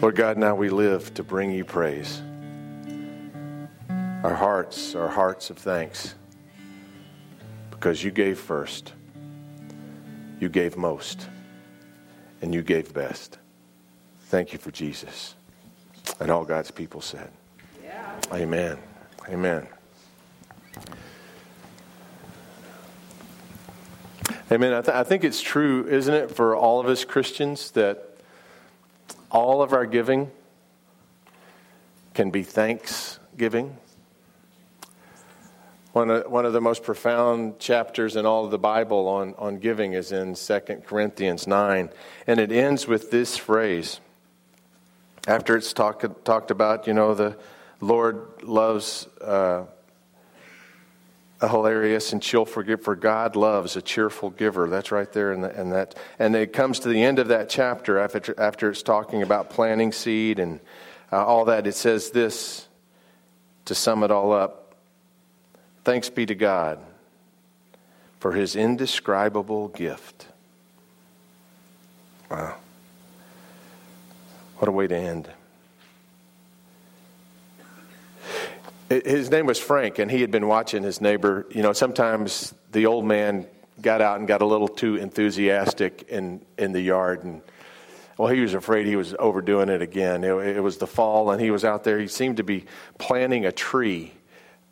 Lord God, now we live to bring you praise. Our hearts are hearts of thanks because you gave first, you gave most, and you gave best. Thank you for Jesus. And all God's people said, yeah. Amen. Amen. Amen. I, th- I think it's true, isn't it, for all of us Christians that all of our giving can be thanksgiving? One of, one of the most profound chapters in all of the Bible on, on giving is in 2 Corinthians 9. And it ends with this phrase. After it's talk, talked about, you know, the Lord loves uh, hilarious and cheerful giver, for God loves a cheerful giver. That's right there in, the, in that. And it comes to the end of that chapter after, after it's talking about planting seed and uh, all that. It says this to sum it all up Thanks be to God for his indescribable gift. Wow. What a way to end. His name was Frank, and he had been watching his neighbor. You know, sometimes the old man got out and got a little too enthusiastic in, in the yard. And, well, he was afraid he was overdoing it again. It, it was the fall, and he was out there. He seemed to be planting a tree.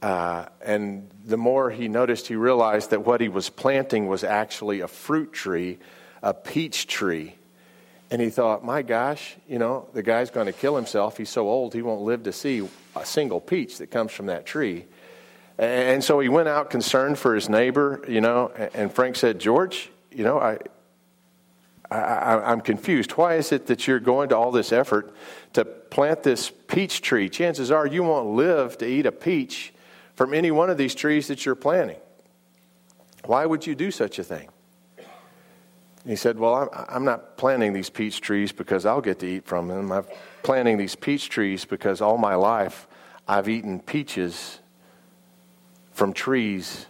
Uh, and the more he noticed, he realized that what he was planting was actually a fruit tree, a peach tree. And he thought, my gosh, you know, the guy's going to kill himself. He's so old, he won't live to see a single peach that comes from that tree. And so he went out concerned for his neighbor, you know, and Frank said, George, you know, I, I, am confused. Why is it that you're going to all this effort to plant this peach tree? Chances are you won't live to eat a peach from any one of these trees that you're planting. Why would you do such a thing? He said, Well, I'm, I'm not planting these peach trees because I'll get to eat from them. I'm planting these peach trees because all my life I've eaten peaches from trees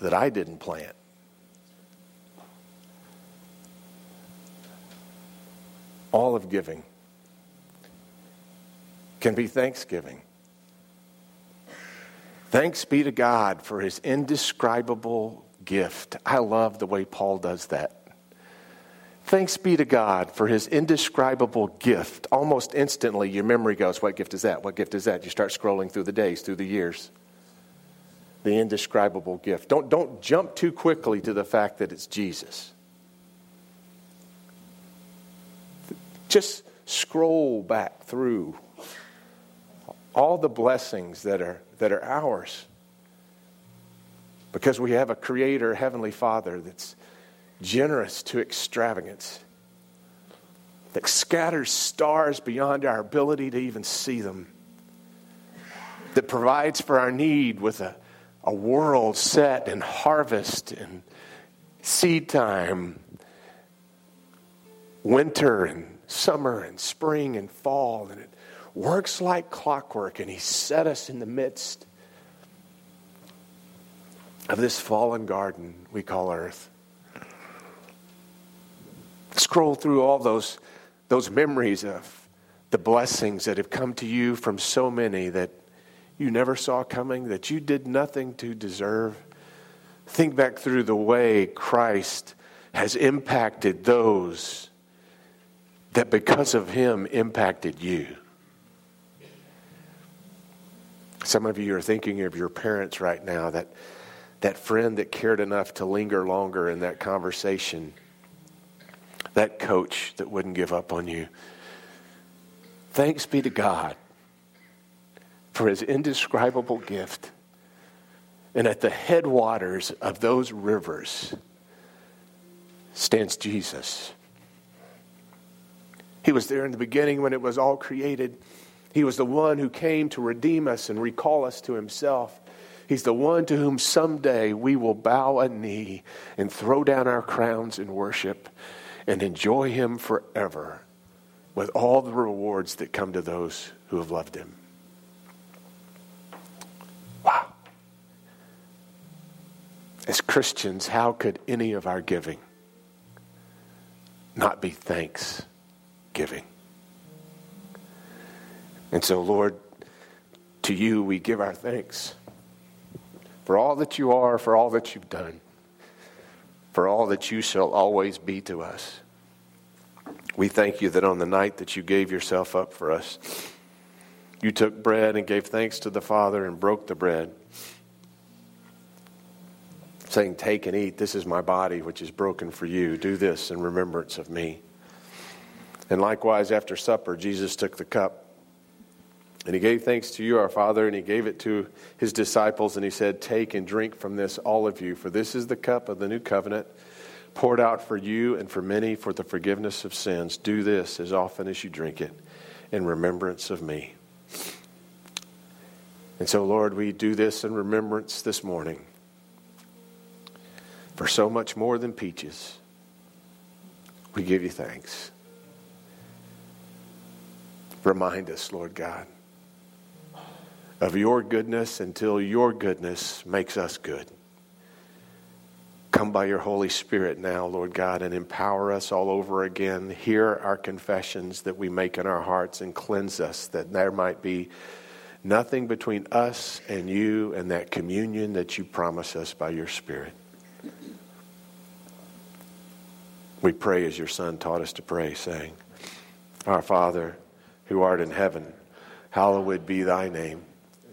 that I didn't plant. All of giving can be thanksgiving. Thanks be to God for his indescribable gift. I love the way Paul does that. Thanks be to God for his indescribable gift. Almost instantly, your memory goes, What gift is that? What gift is that? You start scrolling through the days, through the years. The indescribable gift. Don't, don't jump too quickly to the fact that it's Jesus. Just scroll back through all the blessings that are, that are ours because we have a creator, Heavenly Father, that's generous to extravagance, that scatters stars beyond our ability to even see them, that provides for our need with a, a world set in harvest and seed time, winter and summer and spring and fall, and it works like clockwork, and He set us in the midst of this fallen garden we call earth scroll through all those, those memories of the blessings that have come to you from so many that you never saw coming, that you did nothing to deserve. Think back through the way Christ has impacted those that because of him impacted you. Some of you are thinking of your parents right now, that, that friend that cared enough to linger longer in that conversation that coach that wouldn't give up on you. Thanks be to God for his indescribable gift. And at the headwaters of those rivers stands Jesus. He was there in the beginning when it was all created. He was the one who came to redeem us and recall us to himself. He's the one to whom someday we will bow a knee and throw down our crowns in worship and enjoy Him forever with all the rewards that come to those who have loved Him. Wow. As Christians, how could any of our giving not be thanksgiving? And so, Lord, to you we give our thanks for all that you are, for all that you've done, for all that you shall always be to us. We thank you that on the night that you gave yourself up for us, you took bread and gave thanks to the Father and broke the bread, saying, Take and eat. This is my body, which is broken for you. Do this in remembrance of me. And likewise, after supper, Jesus took the cup. And he gave thanks to you, our Father, and he gave it to his disciples, and he said, Take and drink from this, all of you, for this is the cup of the new covenant poured out for you and for many for the forgiveness of sins. Do this as often as you drink it in remembrance of me. And so, Lord, we do this in remembrance this morning for so much more than peaches. We give you thanks. Remind us, Lord God, of your goodness until your goodness makes us good. Come by your Holy Spirit now, Lord God, and empower us all over again. Hear our confessions that we make in our hearts and cleanse us that there might be nothing between us and you and that communion that you promise us by your Spirit. We pray as your Son taught us to pray, saying, Our Father, who art in heaven, hallowed be thy name.